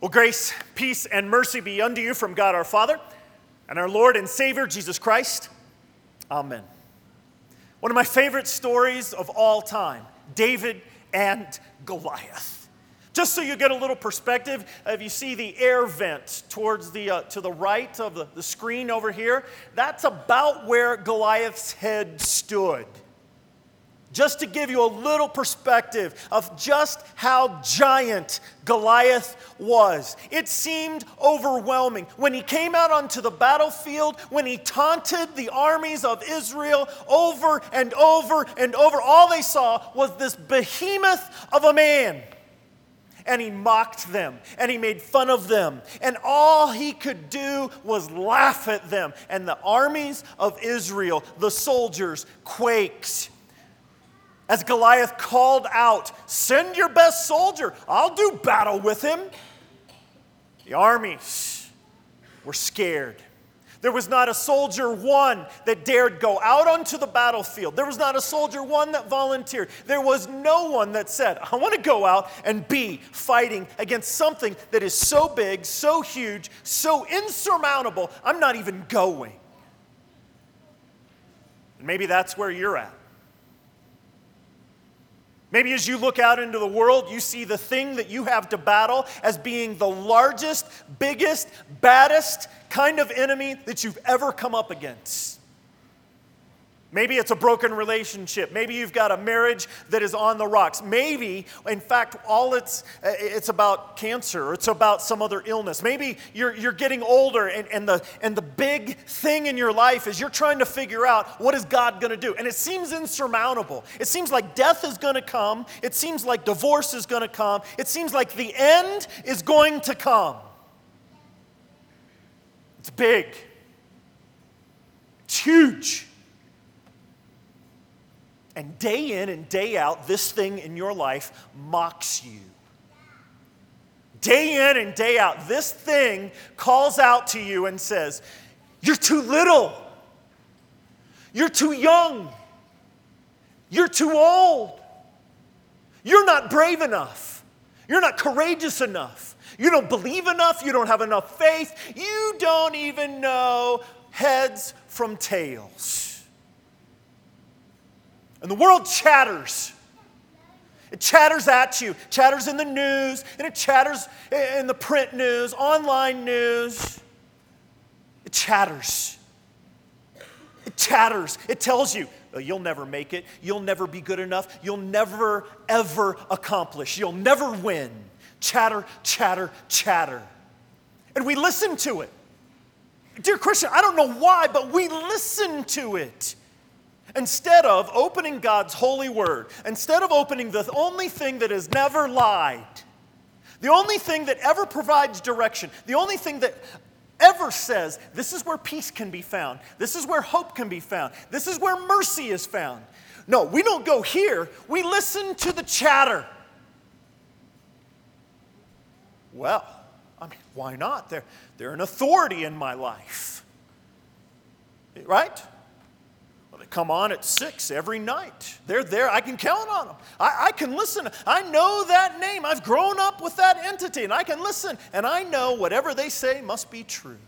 Well, grace, peace, and mercy be unto you from God our Father and our Lord and Savior Jesus Christ. Amen. One of my favorite stories of all time David and Goliath. Just so you get a little perspective, if you see the air vent towards the, uh, to the right of the, the screen over here, that's about where Goliath's head stood just to give you a little perspective of just how giant Goliath was. It seemed overwhelming. When he came out onto the battlefield, when he taunted the armies of Israel over and over and over, all they saw was this behemoth of a man. And he mocked them and he made fun of them. And all he could do was laugh at them. And the armies of Israel, the soldiers, quaked as Goliath called out, Send your best soldier, I'll do battle with him. The armies were scared. There was not a soldier one that dared go out onto the battlefield. There was not a soldier one that volunteered. There was no one that said, I want to go out and be fighting against something that is so big, so huge, so insurmountable, I'm not even going. And maybe that's where you're at. Maybe as you look out into the world, you see the thing that you have to battle as being the largest, biggest, baddest kind of enemy that you've ever come up against. Maybe it's a broken relationship. Maybe you've got a marriage that is on the rocks. Maybe, in fact, all it's uh, it's about cancer it's about some other illness. Maybe you're, you're getting older and, and, the, and the big thing in your life is you're trying to figure out what is God going to do. And it seems insurmountable. It seems like death is going to come. It seems like divorce is going to come. It seems like the end is going to come. It's big. It's huge. And day in and day out, this thing in your life mocks you. Day in and day out, this thing calls out to you and says, You're too little. You're too young. You're too old. You're not brave enough. You're not courageous enough. You don't believe enough. You don't have enough faith. You don't even know heads from tails. And the world chatters. It chatters at you, chatters in the news, and it chatters in the print news, online news. It chatters. It chatters. It tells you, oh, you'll never make it. You'll never be good enough. You'll never, ever accomplish. You'll never win. Chatter, chatter, chatter. And we listen to it. Dear Christian, I don't know why, but we listen to it. Instead of opening God's holy word, instead of opening the only thing that has never lied, the only thing that ever provides direction, the only thing that ever says, this is where peace can be found, this is where hope can be found, this is where mercy is found. No, we don't go here, we listen to the chatter. Well, I mean, why not? They're, they're an authority in my life. Right? Come on at six every night. They're there. I can count on them. I, I, can listen. I know that name. I've grown up with that entity, and I can listen. And I know whatever they say must be true.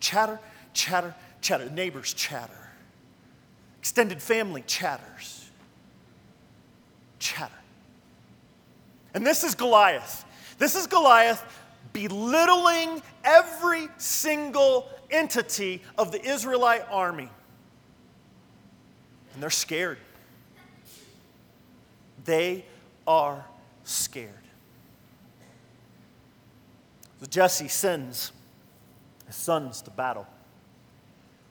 Chatter, chatter, chatter. Neighbors chatter. Extended family chatters. Chatter. And this is Goliath. This is Goliath belittling every single entity of the Israelite army and they're scared. They are scared. So Jesse sends his sons to battle.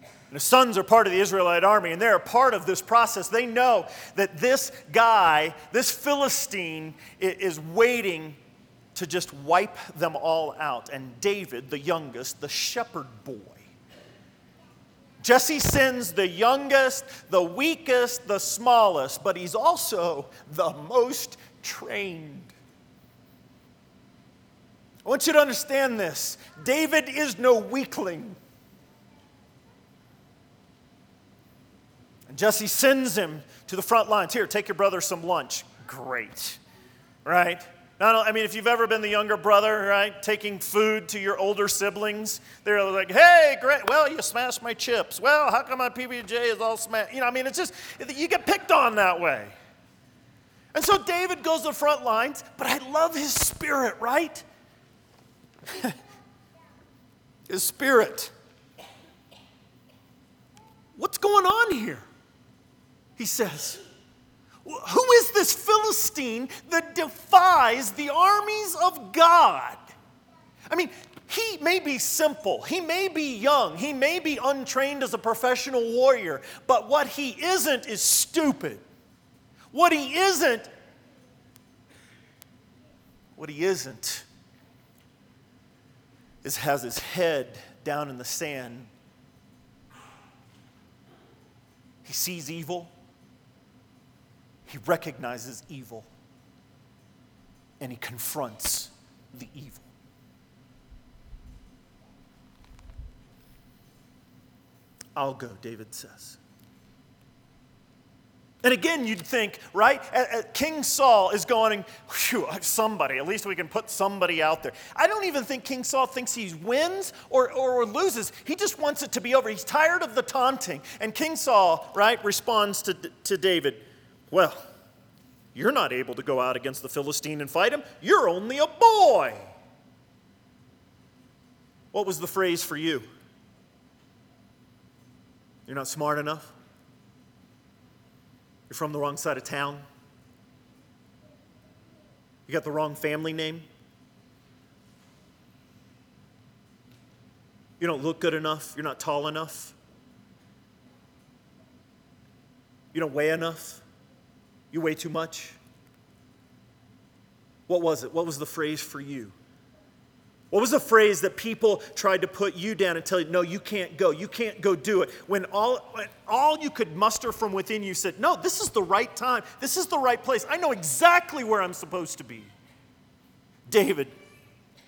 And his sons are part of the Israelite army, and they're a part of this process. They know that this guy, this Philistine, is waiting to just wipe them all out. And David, the youngest, the shepherd boy, Jesse sends the youngest, the weakest, the smallest, but he's also the most trained. I want you to understand this David is no weakling. And Jesse sends him to the front lines. Here, take your brother some lunch. Great, right? Not, I mean, if you've ever been the younger brother, right, taking food to your older siblings, they're like, hey, great, well, you smashed my chips. Well, how come my PB&J is all smashed? You know, I mean, it's just, you get picked on that way. And so David goes to the front lines, but I love his spirit, right? his spirit. What's going on here? He says, who is this Philistine that defies the armies of God? I mean, he may be simple, he may be young, he may be untrained as a professional warrior, but what he isn't is stupid. What he isn't, what he isn't, is has his head down in the sand. He sees evil, he recognizes evil and he confronts the evil. I'll go, David says. And again, you'd think, right? King Saul is going, somebody, at least we can put somebody out there. I don't even think King Saul thinks he wins or, or loses. He just wants it to be over. He's tired of the taunting. And King Saul, right, responds to, to David well, you're not able to go out against the Philistine and fight him. You're only a boy. What was the phrase for you? You're not smart enough? You're from the wrong side of town? You got the wrong family name? You don't look good enough? You're not tall enough? You don't weigh enough? You weigh too much? What was it? What was the phrase for you? What was the phrase that people tried to put you down and tell you, no, you can't go, you can't go do it? When all, when all you could muster from within you said, no, this is the right time, this is the right place, I know exactly where I'm supposed to be. David,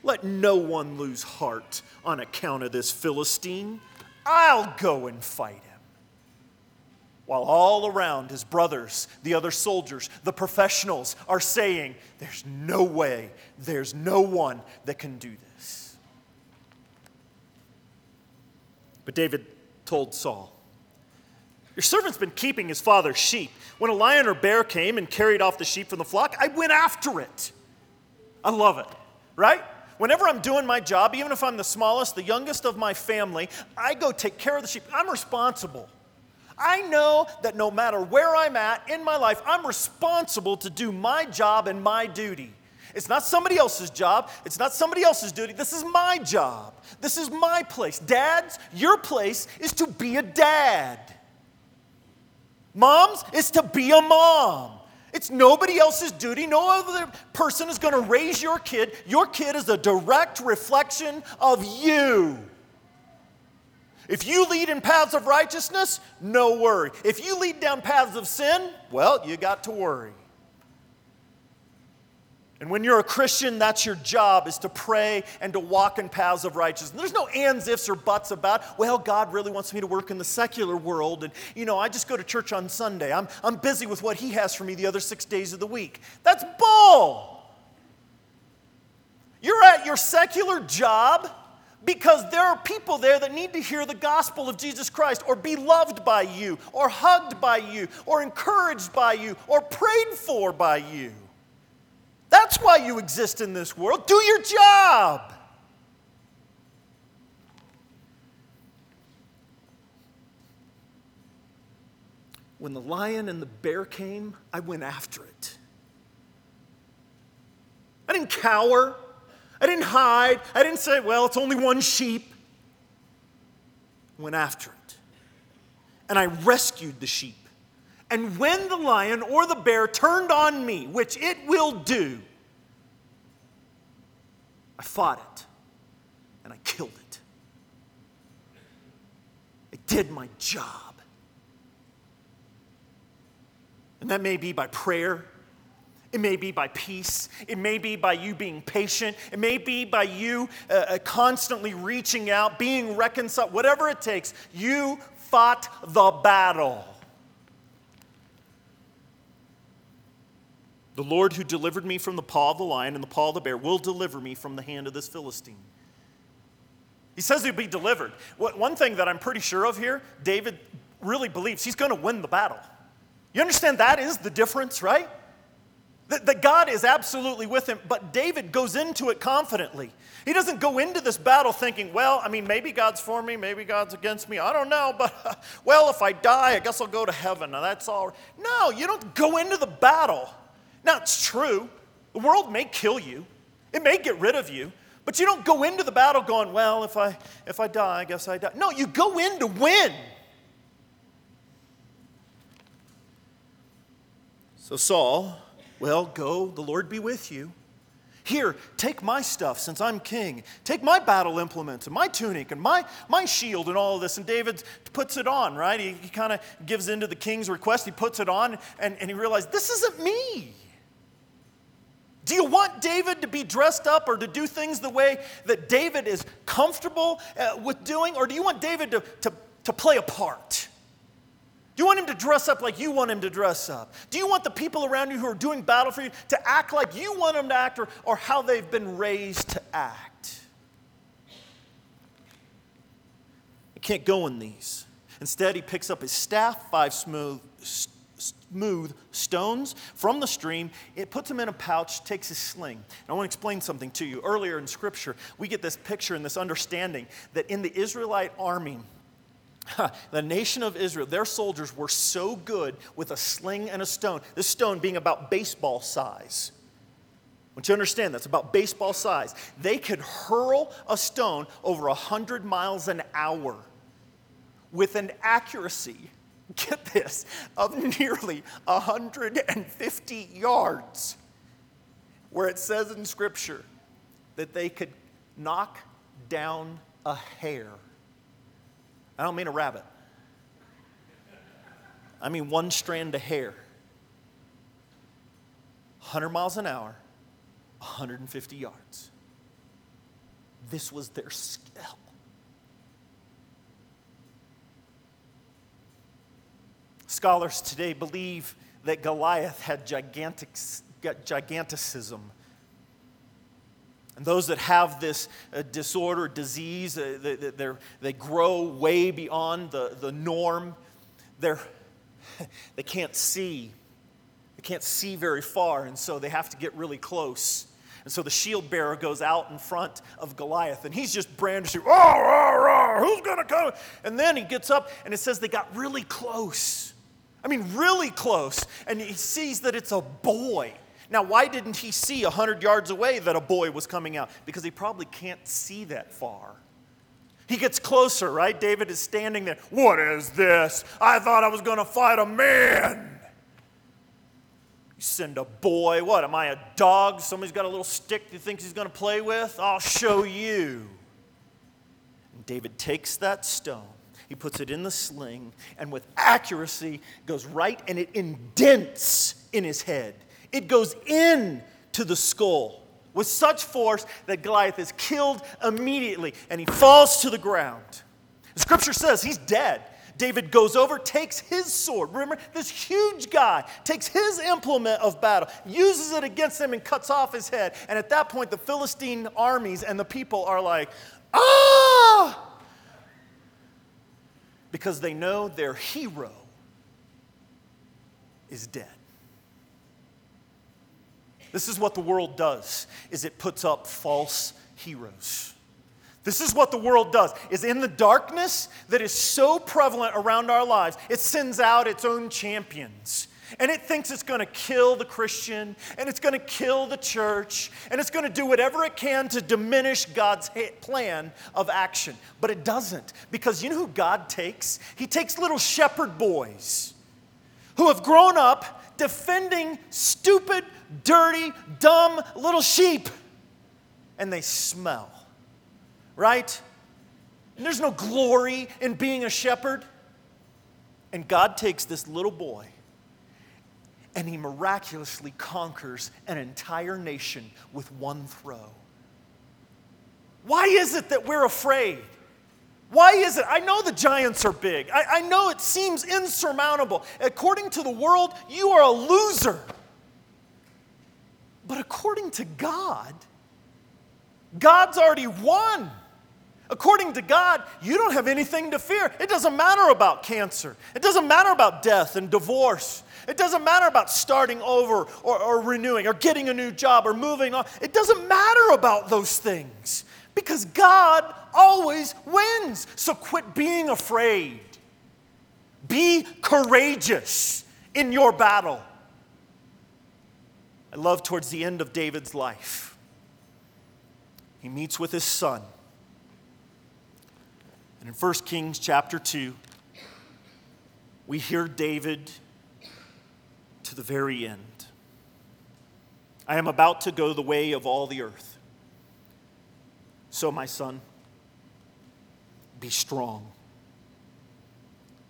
let no one lose heart on account of this Philistine. I'll go and fight him while all around his brothers, the other soldiers, the professionals are saying, There's no way, there's no one that can do this. But David told Saul, Your servant's been keeping his father's sheep. When a lion or bear came and carried off the sheep from the flock, I went after it. I love it, right? Whenever I'm doing my job, even if I'm the smallest, the youngest of my family, I go take care of the sheep. I'm responsible. I know that no matter where I'm at in my life, I'm responsible to do my job and my duty. It's not somebody else's job. It's not somebody else's duty. This is my job. This is my place. Dads, your place is to be a dad. Moms, is to be a mom. It's nobody else's duty. No other person is going to raise your kid. Your kid is a direct reflection of you. If you lead in paths of righteousness, no worry. If you lead down paths of sin, well, you got to worry. And when you're a Christian, that's your job is to pray and to walk in paths of righteousness. There's no ands, ifs, or buts about, well, God really wants me to work in the secular world. And, you know, I just go to church on Sunday. I'm, I'm busy with what He has for me the other six days of the week. That's bull. You're at your secular job because there are people there that need to hear the gospel of Jesus Christ or be loved by you or hugged by you or encouraged by you or prayed for by you. That's why you exist in this world. Do your job. When the lion and the bear came, I went after it. I didn't cower. I didn't hide. I didn't say, well, it's only one sheep. I went after it. And I rescued the sheep. And when the lion or the bear turned on me, which it will do, I fought it and I killed it. I did my job. And that may be by prayer, it may be by peace. It may be by you being patient. It may be by you uh, uh, constantly reaching out, being reconciled, whatever it takes. You fought the battle. The Lord who delivered me from the paw of the lion and the paw of the bear will deliver me from the hand of this Philistine. He says he'll be delivered. One thing that I'm pretty sure of here, David really believes he's going to win the battle. You understand that is the difference, right? That, that God is absolutely with him, but David goes into it confidently. He doesn't go into this battle thinking, well, I mean, maybe God's for me, maybe God's against me, I don't know, but well, if I die, I guess I'll go to heaven. Now that's all. No, you don't go into the battle. Now, it's true, the world may kill you, it may get rid of you, but you don't go into the battle going, well, if I, if I die, I guess I die. No, you go in to win. So Saul, well, go, the Lord be with you. Here, take my stuff since I'm king. Take my battle implements and my tunic and my, my shield and all of this. And David puts it on, right? He, he kind of gives into the king's request. He puts it on and, and he realized, this isn't me. Do you want David to be dressed up or to do things the way that David is comfortable uh, with doing? Or do you want David to, to, to play a part? Do you want him to dress up like you want him to dress up? Do you want the people around you who are doing battle for you to act like you want them to act or, or how they've been raised to act? You can't go in these. Instead, he picks up his staff, five smooth, smooth stones from the stream. It puts them in a pouch, takes his sling. And I want to explain something to you. Earlier in Scripture, we get this picture and this understanding that in the Israelite army, the nation of Israel, their soldiers were so good with a sling and a stone, this stone being about baseball size. I want you understand that's about baseball size. They could hurl a stone over 100 miles an hour with an accuracy, get this, of nearly 150 yards, where it says in Scripture that they could knock down a hair I don't mean a rabbit. I mean one strand of hair. 100 miles an hour, 150 yards. This was their skill. Scholars today believe that Goliath had gigantic, giganticism and those that have this uh, disorder, disease, uh, they, they grow way beyond the, the norm. They're, they can't see. They can't see very far, and so they have to get really close. And so the shield bearer goes out in front of Goliath, and he's just brandishing, oh, oh, oh who's going to come? And then he gets up, and it says they got really close. I mean, really close. And he sees that it's a boy. Now, why didn't he see 100 yards away that a boy was coming out? Because he probably can't see that far. He gets closer, right? David is standing there. What is this? I thought I was going to fight a man. You send a boy. What? Am I a dog? Somebody's got a little stick he thinks he's going to play with? I'll show you. And David takes that stone. He puts it in the sling and with accuracy goes right and it indents in his head. It goes in to the skull with such force that Goliath is killed immediately and he falls to the ground. The scripture says he's dead. David goes over, takes his sword. Remember, this huge guy takes his implement of battle, uses it against him, and cuts off his head. And at that point, the Philistine armies and the people are like, ah! Because they know their hero is dead. This is what the world does is it puts up false heroes. This is what the world does is in the darkness that is so prevalent around our lives, it sends out its own champions. And it thinks it's going to kill the Christian, and it's going to kill the church, and it's going to do whatever it can to diminish God's plan of action. But it doesn't, because you know who God takes? He takes little shepherd boys who have grown up defending stupid, dirty, dumb little sheep. And they smell, right? And there's no glory in being a shepherd. And God takes this little boy and he miraculously conquers an entire nation with one throw. Why is it that we're afraid? Why is it? I know the giants are big. I, I, know it seems insurmountable. According to the world, you are a loser. But according to God, God's already won. According to God, you don't have anything to fear. It doesn't matter about cancer. It doesn't matter about death and divorce. It doesn't matter about starting over or, or, renewing or getting a new job or moving on. It doesn't matter about those things because God always wins. So quit being afraid. Be courageous in your battle. I love towards the end of David's life, he meets with his son. And in 1 Kings chapter 2, we hear David to the very end. I am about to go the way of all the earth. So, my son, be strong.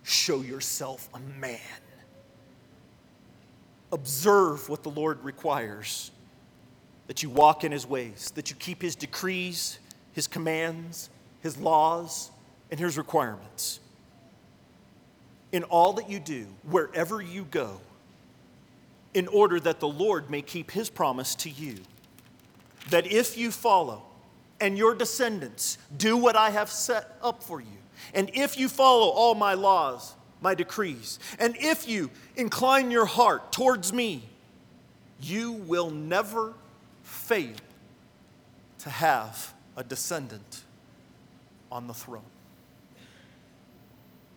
Show yourself a man. Observe what the Lord requires that you walk in his ways, that you keep his decrees, his commands, his laws, and his requirements. In all that you do, wherever you go, in order that the Lord may keep his promise to you, that if you follow and your descendants do what I have set up for you, and if you follow all my laws, my decrees, and if you incline your heart towards me, you will never fail to have a descendant on the throne.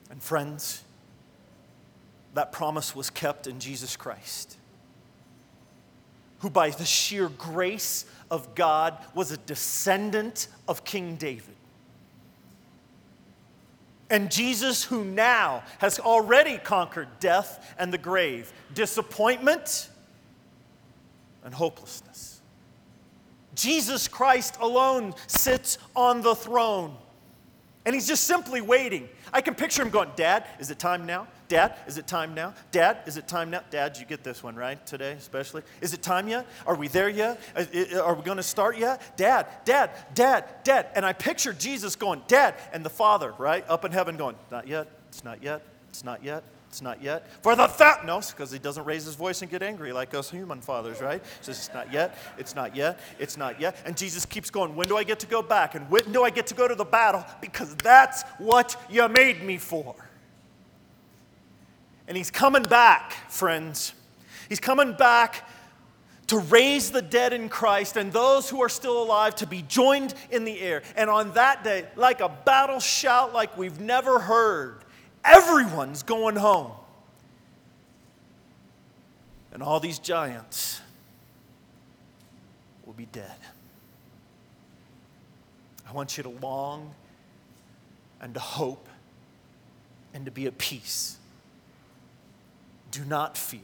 And friends, that promise was kept in Jesus Christ, who by the sheer grace of God was a descendant of King David. And Jesus, who now has already conquered death and the grave, disappointment and hopelessness. Jesus Christ alone sits on the throne. And he's just simply waiting. I can picture him going, Dad, is it time now? Dad, is it time now? Dad, is it time now? Dad, you get this one, right? Today, especially. Is it time yet? Are we there yet? Uh, uh, uh, are we going to start yet? Dad, Dad, Dad, Dad. And I picture Jesus going, Dad, and the Father, right? Up in heaven going, Not yet. It's not yet. It's not yet. It's not yet. For the thou no, because he doesn't raise his voice and get angry like us human fathers, right? He says, It's not yet. It's not yet. It's not yet. And Jesus keeps going, When do I get to go back? And when do I get to go to the battle? Because that's what you made me for. And he's coming back, friends. He's coming back to raise the dead in Christ and those who are still alive to be joined in the air. And on that day, like a battle shout like we've never heard, Everyone's going home. And all these giants will be dead. I want you to long and to hope and to be at peace. Do not fear,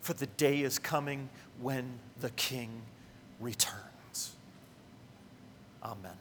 for the day is coming when the King returns. Amen.